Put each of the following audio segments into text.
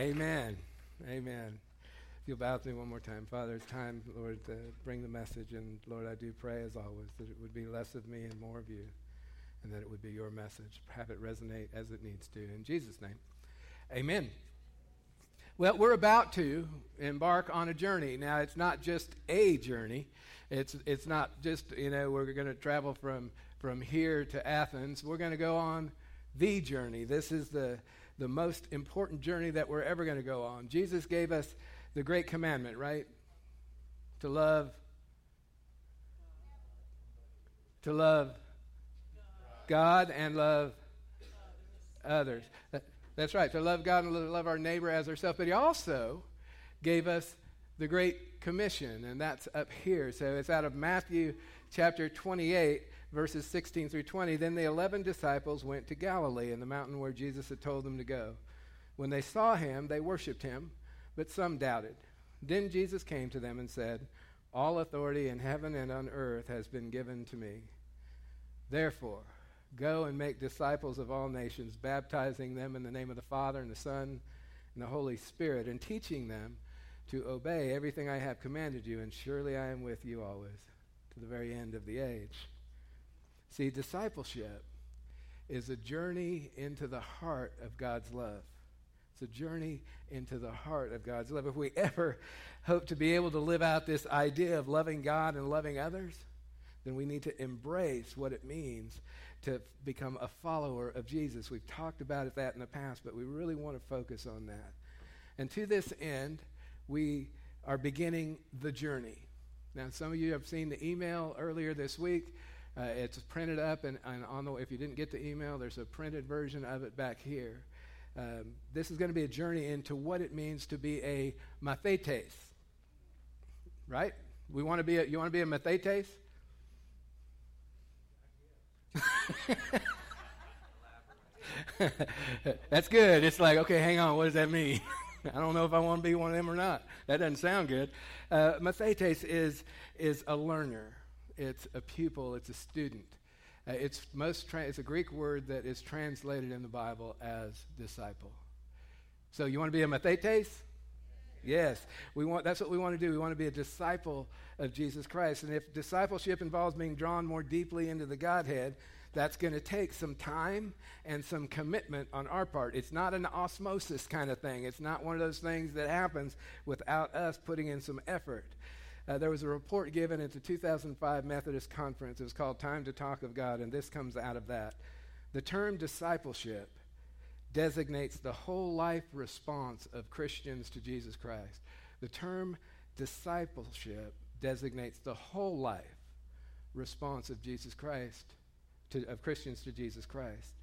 Amen. Amen. If you'll bow with me one more time. Father, it's time, Lord, to bring the message. And Lord, I do pray, as always, that it would be less of me and more of you, and that it would be your message. Have it resonate as it needs to. In Jesus' name, amen. Well, we're about to embark on a journey. Now, it's not just a journey. It's, it's not just, you know, we're going to travel from, from here to Athens. We're going to go on the journey. This is the, the most important journey that we're ever going to go on. Jesus gave us the great commandment, right? To love. To love God and love others. That's right, to love God and love our neighbor as ourselves. But he also gave us the Great Commission, and that's up here. So it's out of Matthew chapter 28, verses 16 through 20. Then the 11 disciples went to Galilee in the mountain where Jesus had told them to go. When they saw him, they worshiped him, but some doubted. Then Jesus came to them and said, All authority in heaven and on earth has been given to me. Therefore, go and make disciples of all nations, baptizing them in the name of the Father and the Son and the Holy Spirit, and teaching them to obey everything I have commanded you, and surely I am with you always to the very end of the age. See, discipleship is a journey into the heart of God's love. It's a journey into the heart of God's love. If we ever hope to be able to live out this idea of loving God and loving others, then we need to embrace what it means to become a follower of Jesus. We've talked about it, that in the past, but we really want to focus on that. And to this end, we are beginning the journey. Now, some of you have seen the email earlier this week. Uh, it's printed up, and, and, on the if you didn't get the email, there's a printed version of it back here. Um, this is going to be a journey into what it means to be a mathetes. Right? We want to be a, you want to be a mathetes? That's good. It's like, okay, hang on, what does that mean? I don't know if I want to be one of them or not. That doesn't sound good. Uh, mathetes is, is a learner, it's a pupil, it's a student. Uh, it's, most tra- it's a Greek word that is translated in the Bible as disciple. So you want to be a mathetes? Yes, we want, that's what we want to do. We want to be a disciple of Jesus Christ. And if discipleship involves being drawn more deeply into the Godhead, that's going to take some time and some commitment on our part. It's not an osmosis kind of thing. It's not one of those things that happens without us putting in some effort. Uh, there was a report given at the 2005 Methodist Conference. It was called Time to Talk of God, and this comes out of that. The term discipleship designates the whole life response of Christians to Jesus Christ. The term discipleship designates the whole life response of Jesus Christ, to, of Christians to Jesus Christ.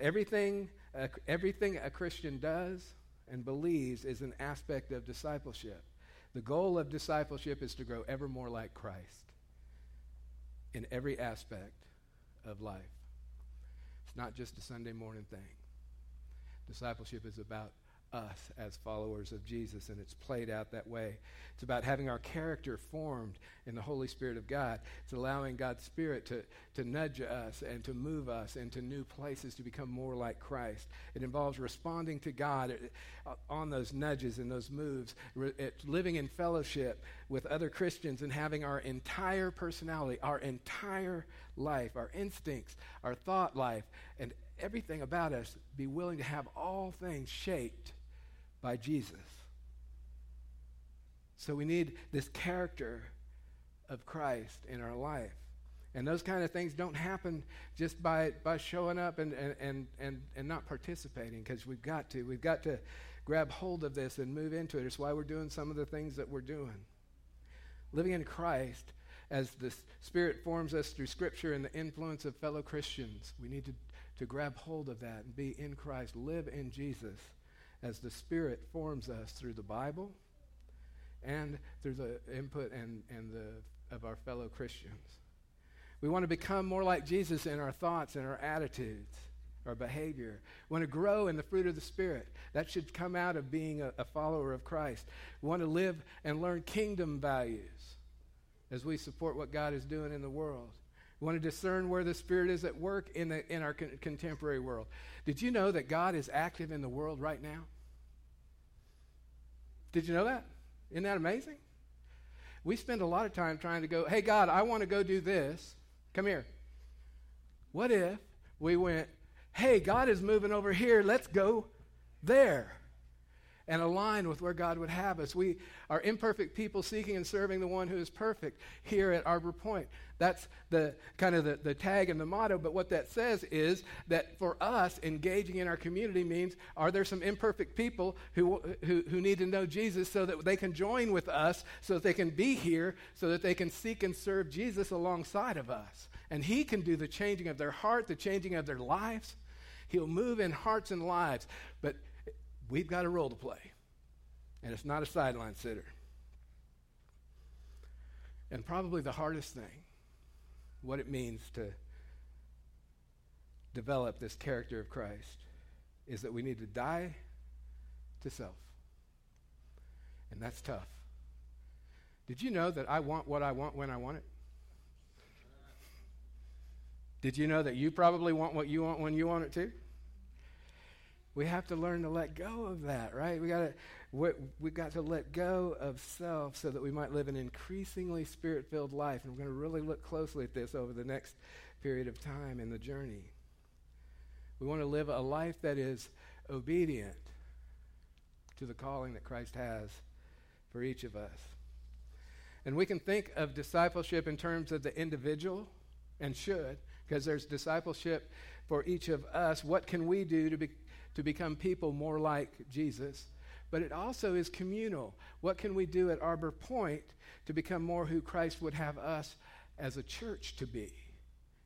Everything, uh, everything a Christian does and believes is an aspect of discipleship. The goal of discipleship is to grow ever more like Christ in every aspect of life. It's not just a Sunday morning thing. Discipleship is about us as followers of Jesus, and it's played out that way. It's about having our character formed in the Holy Spirit of God. It's allowing God's Spirit to, to nudge us and to move us into new places to become more like Christ. It involves responding to God on those nudges and those moves, it's living in fellowship with other Christians and having our entire personality, our entire life, our instincts, our thought life, and everything about us be willing to have all things shaped by Jesus. So we need this character of Christ in our life. And those kind of things don't happen just by, by showing up and, and, and, and not participating because we've got to. We've got to grab hold of this and move into it. It's why we're doing some of the things that we're doing. Living in Christ as the Spirit forms us through Scripture and the influence of fellow Christians, we need to, to grab hold of that and be in Christ, live in Jesus as the Spirit forms us through the Bible and through the input and, and the, of our fellow Christians. We want to become more like Jesus in our thoughts and our attitudes, our behavior. We want to grow in the fruit of the Spirit. That should come out of being a, a follower of Christ. We want to live and learn kingdom values as we support what God is doing in the world. We want to discern where the Spirit is at work in, the, in our con- contemporary world. Did you know that God is active in the world right now? Did you know that? Isn't that amazing? We spend a lot of time trying to go, hey, God, I want to go do this. Come here. What if we went, hey, God is moving over here. Let's go there and align with where God would have us. We are imperfect people seeking and serving the one who is perfect here at Arbor Point. That's the kind of the, the tag and the motto, but what that says is that for us, engaging in our community means are there some imperfect people who, who, who need to know Jesus so that they can join with us, so that they can be here, so that they can seek and serve Jesus alongside of us. And He can do the changing of their heart, the changing of their lives. He'll move in hearts and lives. But we've got a role to play. And it's not a sideline sitter. And probably the hardest thing, what it means to develop this character of Christ, is that we need to die to self. And that's tough. Did you know that I want what I want when I want it? Did you know that you probably want what you want when you want it too? We have to learn to let go of that, right? We got to we, got to let go of self so that we might live an increasingly spirit-filled life. And we're going to really look closely at this over the next period of time in the journey. We want to live a life that is obedient to the calling that Christ has for each of us. And we can think of discipleship in terms of the individual, and should, because there's discipleship for each of us. What can we do to be, to become people more like Jesus. But it also is communal. What can we do at Arbor Point to become more who Christ would have us as a church to be?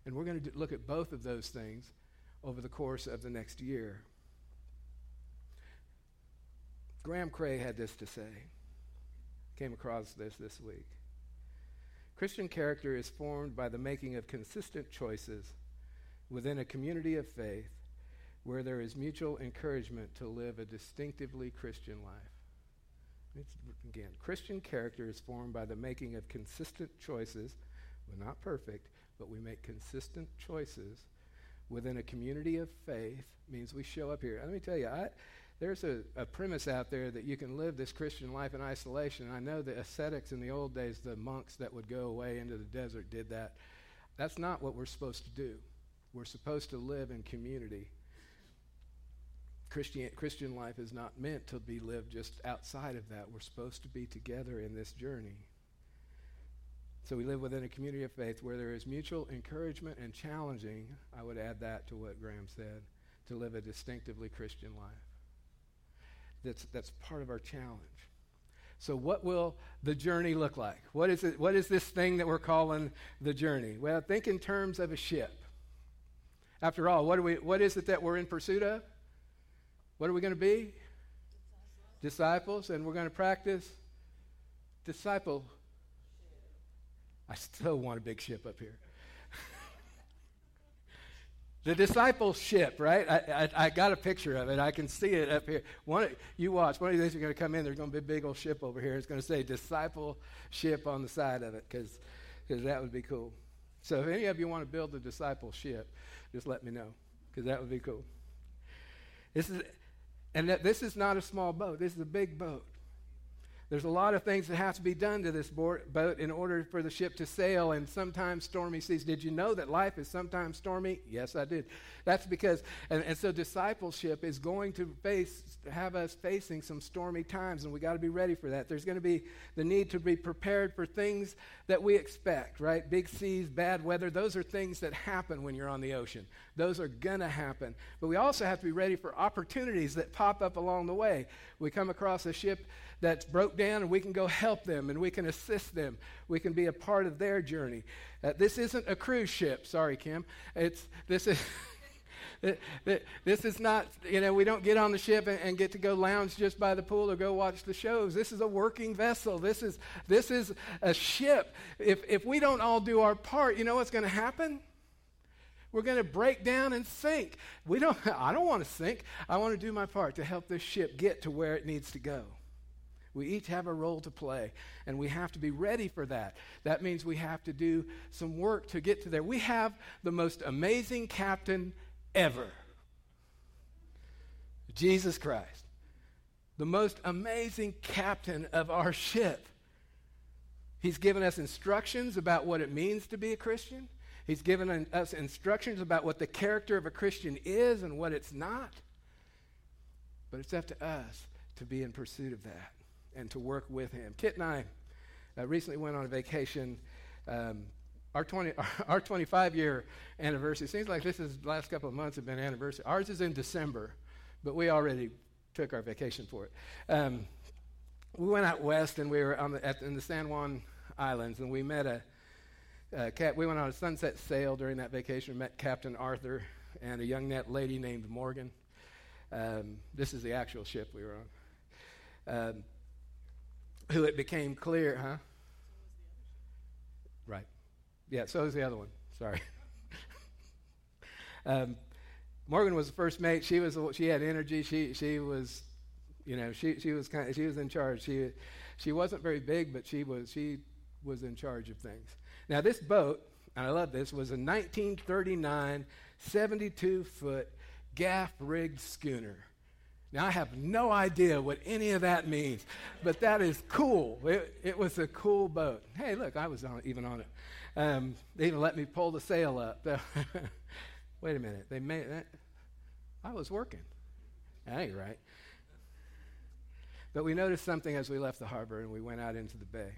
And we're going to look at both of those things over the course of the next year. Graham Cray had this to say. Came across this this week. Christian character is formed by the making of consistent choices within a community of faith where there is mutual encouragement to live a distinctively Christian life. It's, again, Christian character is formed by the making of consistent choices. We're not perfect, but we make consistent choices within a community of faith. Means we show up here. Let me tell you, I, there's a, a, premise out there that you can live this Christian life in isolation. I know the ascetics in the old days, the monks that would go away into the desert, did that. That's not what we're supposed to do. We're supposed to live in community Christian, Christian life is not meant to be lived just outside of that. We're supposed to be together in this journey. So we live within a community of faith where there is mutual encouragement and challenging. I would add that to what Graham said to live a distinctively Christian life. That's, that's part of our challenge. So, what will the journey look like? What is, it, what is this thing that we're calling the journey? Well, think in terms of a ship. After all, what, we, what is it that we're in pursuit of? What are we going to be? Disciples, and we're going to practice disciple. I still want a big ship up here. the discipleship, right? I, I, I, got a picture of it. I can see it up here. One, you watch. One of these days you're going to come in. There's going to be a big old ship over here. It's going to say discipleship on the side of it because that would be cool. So if any of you want to build a discipleship, just let me know because that would be cool. This is and that this is not a small boat, this is a big boat. There's a lot of things that have to be done to this boat in order for the ship to sail and sometimes stormy seas. Did you know that life is sometimes stormy? Yes, I did. That's because, and, and so discipleship is going to face, have us facing some stormy times, and we got to be ready for that. There's going to be the need to be prepared for things that we expect, right? Big seas, bad weather, those are things that happen when you're on the ocean. Those are going to happen. But we also have to be ready for opportunities that pop up along the way. We come across a ship that's broke down and we can go help them and we can assist them. We can be a part of their journey. Uh, this isn't a cruise ship. Sorry, Kim. It's, this is. this is not, you know, we don't get on the ship and, and, get to go lounge just by the pool or go watch the shows. This is a working vessel. This is, this is a ship. If, if we don't all do our part, you know what's going to happen? We're going to break down and sink. We don't, I don't want to sink. I want to do my part to help this ship get to where it needs to go. We each have a role to play, and we have to be ready for that. That means we have to do some work to get to there. We have the most amazing captain ever Jesus Christ. the most amazing captain of our ship. He's given us instructions about what it means to be a Christian. He's given us instructions about what the character of a Christian is and what it's not. But it's up to us to be in pursuit of that and to work with him. Kit and I uh, recently went on a vacation. Um, our 20, our 25 year anniversary seems like this is the last couple of months have been anniversary. Ours is in December, but we already took our vacation for it. Um, we went out west and we were on the, at, in the San Juan Islands and we met a, a cap, we went on a sunset sail during that vacation. Met Captain Arthur and a young lady named Morgan. Um, this is the actual ship we were on. Um, who it became clear, huh? Right. Yeah, so is the other one. Sorry. um, Morgan was the first mate. She was she had energy. She she was, you know, she she was kind of, she was in charge. She she wasn't very big, but she was she was in charge of things. Now this boat, and I love this, was a 1939 72 foot gaff rigged schooner. Now, I have no idea what any of that means, but that is cool. It, it was a cool boat. Hey, look, I was on, even on it. Um, they even let me pull the sail up. Wait a minute. They made that. I was working. That ain't right. But we noticed something as we left the harbor and we went out into the bay.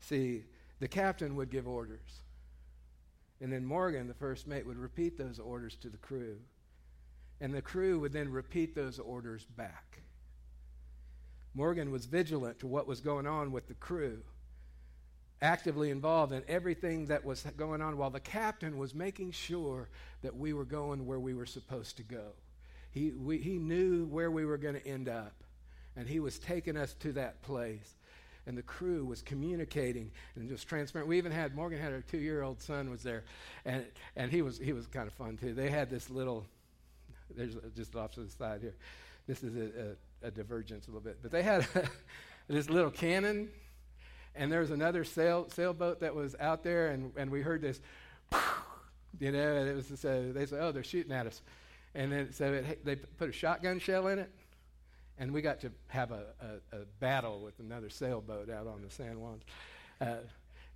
See, the captain would give orders. And then Morgan, the first mate, would repeat those orders to the crew. And the crew would then repeat those orders back. Morgan was vigilant to what was going on with the crew actively involved in everything that was going on while the captain was making sure that we were going where we were supposed to go. He, we, he knew where we were going to end up, and he was taking us to that place. And the crew was communicating and just transparent. We even had Morgan had her two-year-old son was there, and and he was he was kind of fun too. They had this little, there's just off to the side here. This is a, a, a divergence a little bit, but they had this little cannon and there was another sail, sailboat that was out there, and, and we heard this, you know, and it was just, uh, they said, oh, they're shooting at us. And then so it, they put a shotgun shell in it, and we got to have a, a, a battle with another sailboat out on the San Juan. Uh,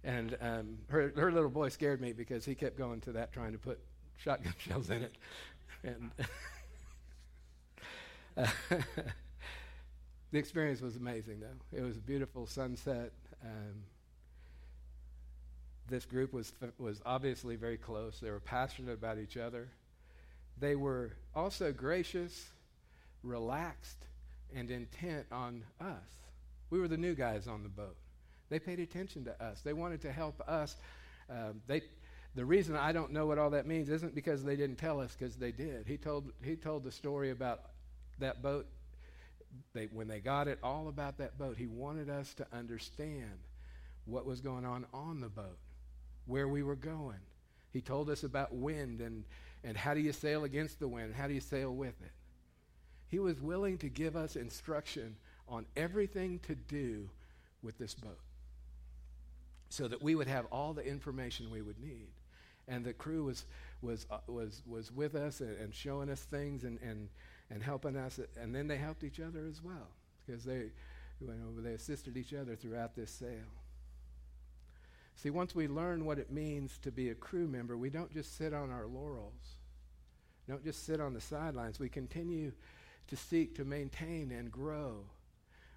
and um, her, her little boy scared me because he kept going to that trying to put shotgun shells in it. And the experience was amazing, though. It was a beautiful sunset. Um, this group was, was obviously very close. They were passionate about each other. They were also gracious, relaxed, and intent on us. We were the new guys on the boat. They paid attention to us. They wanted to help us. Um, they, the reason I don't know what all that means isn't because they didn't tell us, because they did. He told, he told the story about that boat they, when they got it all about that boat, he wanted us to understand what was going on on the boat, where we were going. He told us about wind and, and how do you sail against the wind, how do you sail with it. He was willing to give us instruction on everything to do with this boat so that we would have all the information we would need. And the crew was, was, uh, was, was with us and, and showing us things and, and, and helping us. And then they helped each other as well because they, you know, they assisted each other throughout this sail. See, once we learn what it means to be a crew member, we don't just sit on our laurels. Don't just sit on the sidelines. We continue to seek to maintain and grow.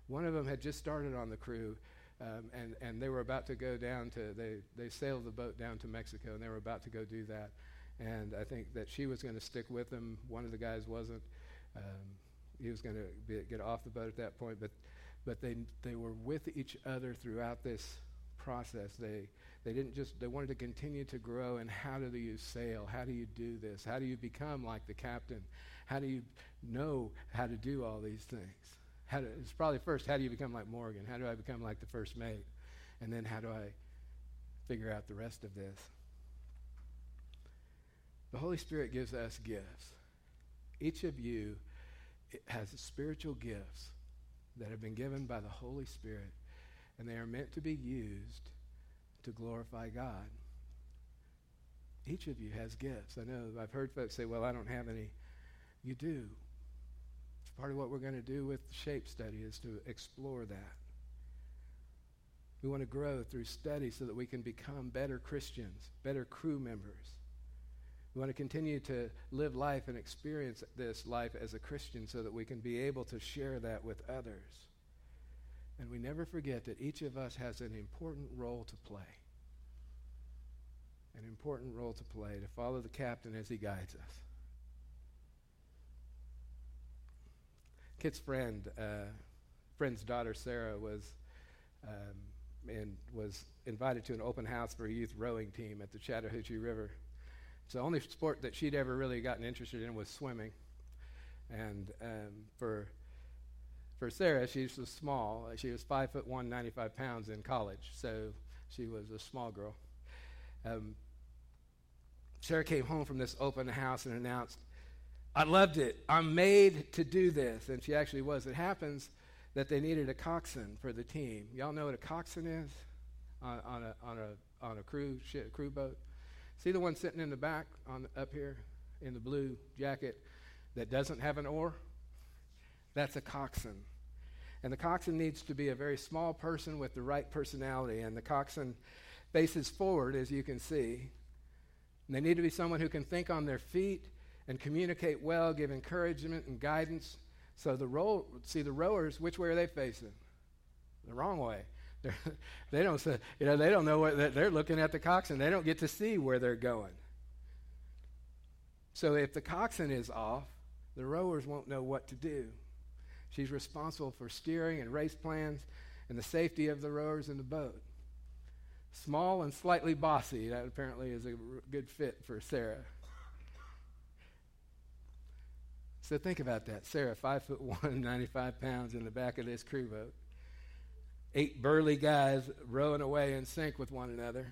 One of them had just started on the crew, um, and, and they were about to go down to, they, they sailed the boat down to Mexico, and they were about to go do that. And I think that she was going to stick with them. One of the guys wasn't. Um, he was going to get off the boat at that point, but but they they were with each other throughout this process. They they didn't just they wanted to continue to grow. And how do you sail? How do you do this? How do you become like the captain? How do you know how to do all these things? How do, it's probably first how do you become like Morgan? How do I become like the first mate? And then how do I figure out the rest of this? The Holy Spirit gives us gifts. Each of you has spiritual gifts that have been given by the Holy Spirit, and they are meant to be used to glorify God. Each of you has gifts. I know I've heard folks say, well, I don't have any. You do. Part of what we're going to do with the shape study is to explore that. We want to grow through study so that we can become better Christians, better crew members. We want to continue to live life and experience this life as a Christian so that we can be able to share that with others. And we never forget that each of us has an important role to play. An important role to play to follow the captain as he guides us. Kit's friend, uh, friend's daughter Sarah was um, and was invited to an open house for a youth rowing team at the Chattahoochee River. It's the only sport that she'd ever really gotten interested in was swimming. And um, for for Sarah, she was small. She was five foot one, 95 pounds in college, so she was a small girl. Um, Sarah came home from this open house and announced, I loved it. I'm made to do this. And she actually was. It happens that they needed a coxswain for the team. Y'all know what a coxswain is on, on, a, on, a, on a crew, ship, crew boat? See the one sitting in the back on, up here in the blue jacket that doesn't have an oar? That's a coxswain. And the coxswain needs to be a very small person with the right personality. And the coxswain faces forward, as you can see. And they need to be someone who can think on their feet and communicate well, give encouragement and guidance so the row, see the rowers, which way are they facing? The wrong way. They don't you know, they don't know what they're looking at the coxswain. They don't get to see where they're going. So if the coxswain is off, the rowers won't know what to do. She's responsible for steering and race plans and the safety of the rowers in the boat. Small and slightly bossy. That apparently is a good fit for Sarah. So think about that. Sarah, five foot one, 95 pounds in the back of this crew boat. Eight burly guys rowing away in sync with one another.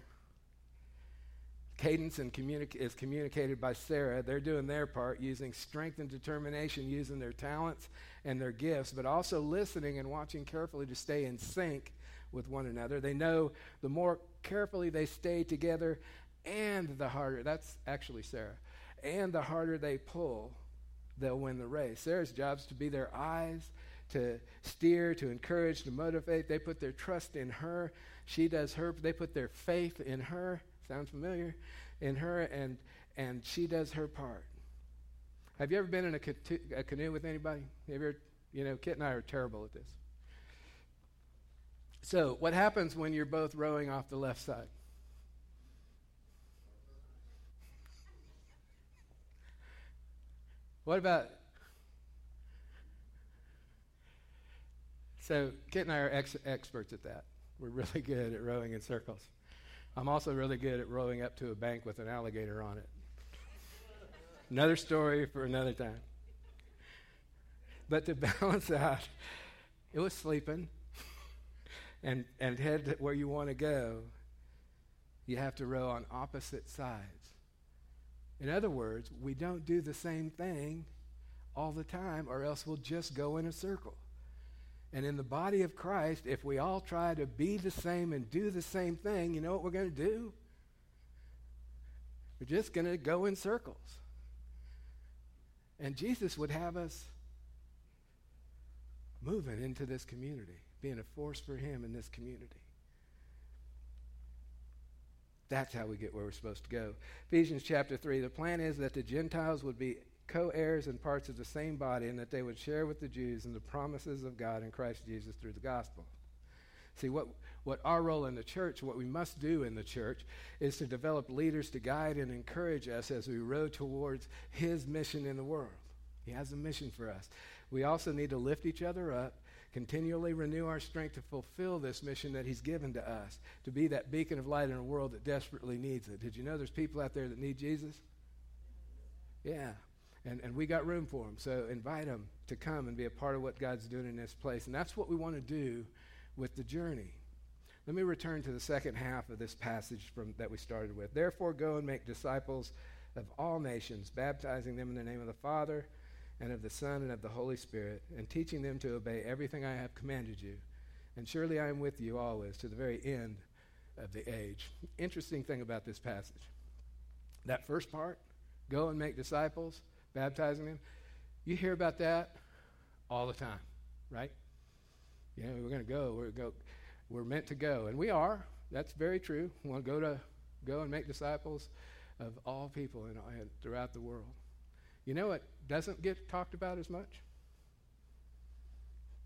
Cadence and is communicated by Sarah. They're doing their part, using strength and determination, using their talents and their gifts, but also listening and watching carefully to stay in sync with one another. They know the more carefully they stay together, and the harder, that's actually Sarah, and the harder they pull, they'll win the race. Sarah's job is to be their eyes, to steer, to encourage, to motivate. They put their trust in her. She does her. They put their faith in her. Sounds familiar? In her, and and she does her part. Have you ever been in a, ca- a canoe with anybody? Have you ever, you know, Kit and I are terrible at this. So, what happens when you're both rowing off the left side? What about? So, Kit and I are ex- experts at that. We're really good at rowing in circles. I'm also really good at rowing up to a bank with an alligator on it. another story for another time. But to balance out, it was sleeping and, and head where you want to go, you have to row on opposite sides. In other words, we don't do the same thing all the time, or else we'll just go in a circle. And in the body of Christ, if we all try to be the same and do the same thing, you know what we're going to do? We're just going to go in circles. And Jesus would have us moving into this community, being a force for Him in this community. That's how we get where we're supposed to go. Ephesians chapter 3 the plan is that the Gentiles would be co heirs and parts of the same body, and that they would share with the Jews in the promises of God in Christ Jesus through the gospel. See, what, what our role in the church, what we must do in the church, is to develop leaders to guide and encourage us as we row towards His mission in the world. He has a mission for us. We also need to lift each other up continually renew our strength to fulfill this mission that He's given to us, to be that beacon of light in a world that desperately needs it. Did you know there's people out there that need Jesus? Yeah. And, and we got room for them. So invite them to come and be a part of what God's doing in this place. And that's what we want to do with the journey. Let me return to the second half of this passage from, that we started with. Therefore, go and make disciples of all nations, baptizing them in the name of the Father and of the Son and of the Holy Spirit, and teaching them to obey everything I have commanded you. And surely I am with you always to the very end of the age. Interesting thing about this passage. That first part, go and make disciples, baptizing them, you hear about that all the time, right? You know, we're going to go. We're go. We're meant to go, and we are. That's very true. We want to go to go and make disciples of all people in, in, throughout the world. You know what doesn't get talked about as much?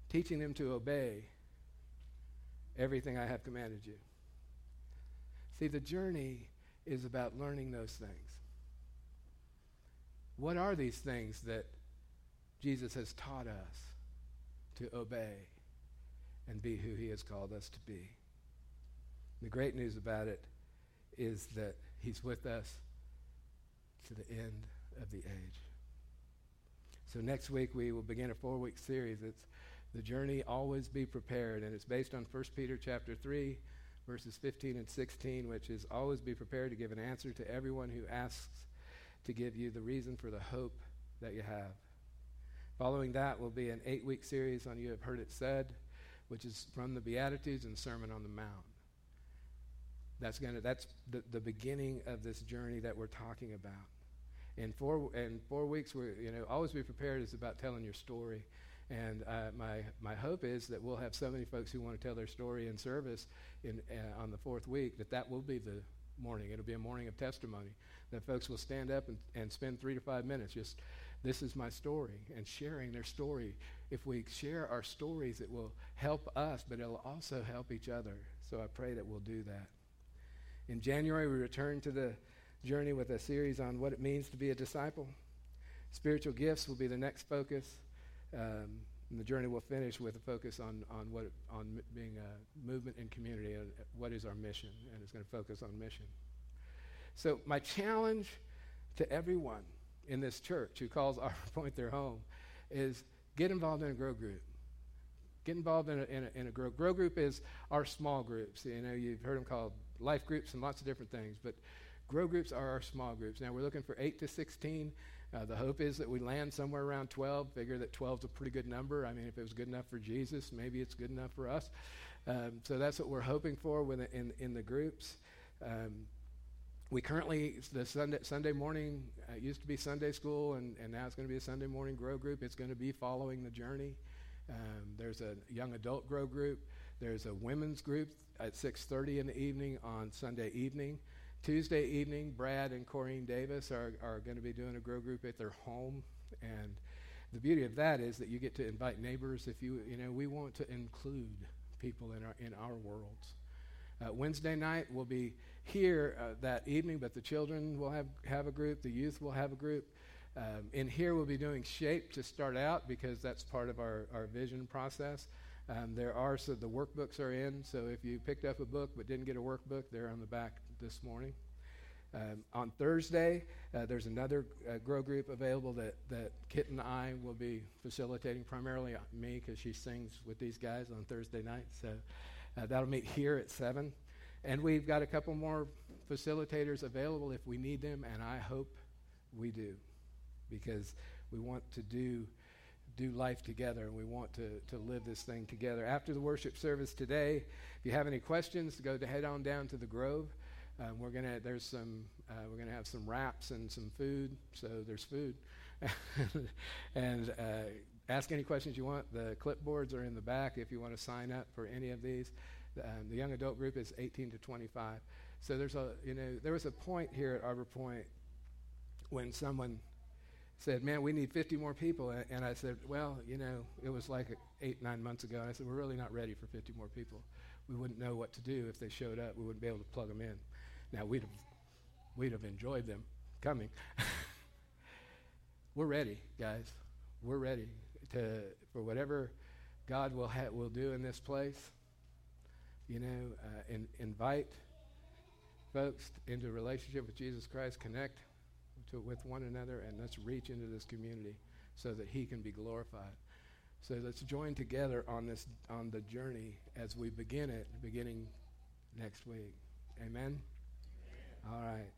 Teaching them to obey everything I have commanded you. See, the journey is about learning those things. What are these things that Jesus has taught us to obey and be who he has called us to be? The great news about it is that he's with us to the end of the age. So next week we will begin a four-week series. It's the journey always be prepared and it's based on 1 Peter chapter 3 verses 15 and 16 which is always be prepared to give an answer to everyone who asks to give you the reason for the hope that you have. Following that will be an 8-week series on you have heard it said which is from the beatitudes and sermon on the mount. That's going to that's the, the beginning of this journey that we're talking about. In four in four weeks, we you know always be prepared is about telling your story, and uh, my my hope is that we'll have so many folks who want to tell their story in service in uh, on the fourth week that that will be the morning. It'll be a morning of testimony that folks will stand up and, and spend three to five minutes just this is my story and sharing their story. If we share our stories, it will help us, but it'll also help each other. So I pray that we'll do that. In January, we return to the journey with a series on what it means to be a disciple. Spiritual gifts will be the next focus. Um, and the journey will finish with a focus on, on, what, on being a movement and community and what is our mission. And it's going to focus on mission. So, my challenge to everyone in this church who calls Arbor Point their home is get involved in a grow group. Get involved in a, in a, in a grow. Grow group is our small groups. You know, you've heard them called life groups and lots of different things. But grow groups are our small groups. Now we're looking for 8 to 16. Uh, the hope is that we land somewhere around 12. Figure that 12 is a pretty good number. I mean, if it was good enough for Jesus, maybe it's good enough for us. Um, so that's what we're hoping for in, in the groups. Um, we currently, the Sunday, Sunday morning, uh, used to be Sunday school, and, and now it's going to be a Sunday morning grow group. It's going to be following the journey. Um, there's a young adult grow group. There's a women's group at 6.30 in the evening on Sunday evening. Tuesday evening, Brad and Corrine Davis are, are going to be doing a grow group at their home. And the beauty of that is that you get to invite neighbors. If you, you know, we want to include people in our, in our worlds. Uh, Wednesday night, we'll be here uh, that evening, but the children will have, have a group, the youth will have a group. Um, in here, we'll be doing shape to start out because that's part of our, our vision process. Um, there are, so the workbooks are in, so if you picked up a book but didn't get a workbook, they're on the back this morning. Um, on Thursday, uh, there's another uh, grow group available that, that Kit and I will be facilitating, primarily me because she sings with these guys on Thursday night. So uh, that'll meet here at 7. And we've got a couple more facilitators available if we need them, and I hope we do because we want to do do life together and we want to, to live this thing together. After the worship service today, if you have any questions, go to head on down to the Grove. Um, we're gonna there's some uh, we're gonna have some wraps and some food, so there's food. and uh, ask any questions you want. The clipboards are in the back if you want to sign up for any of these. Um, the young adult group is 18 to 25. So there's a you know there was a point here at Arbor Point when someone said, Man, we need 50 more people. And I said, Well, you know, it was like eight, nine months ago. And I said, We're really not ready for 50 more people. We wouldn't know what to do if they showed up. We wouldn't be able to plug them in. Now, we'd have, we'd have enjoyed them coming. We're ready, guys. We're ready to, for whatever God will, ha- will do in this place. You know, uh, in, invite folks into a relationship with Jesus Christ, connect to, with one another and let's reach into this community so that he can be glorified. So let's join together on this on the journey as we begin it beginning next week. Amen. Amen. All right.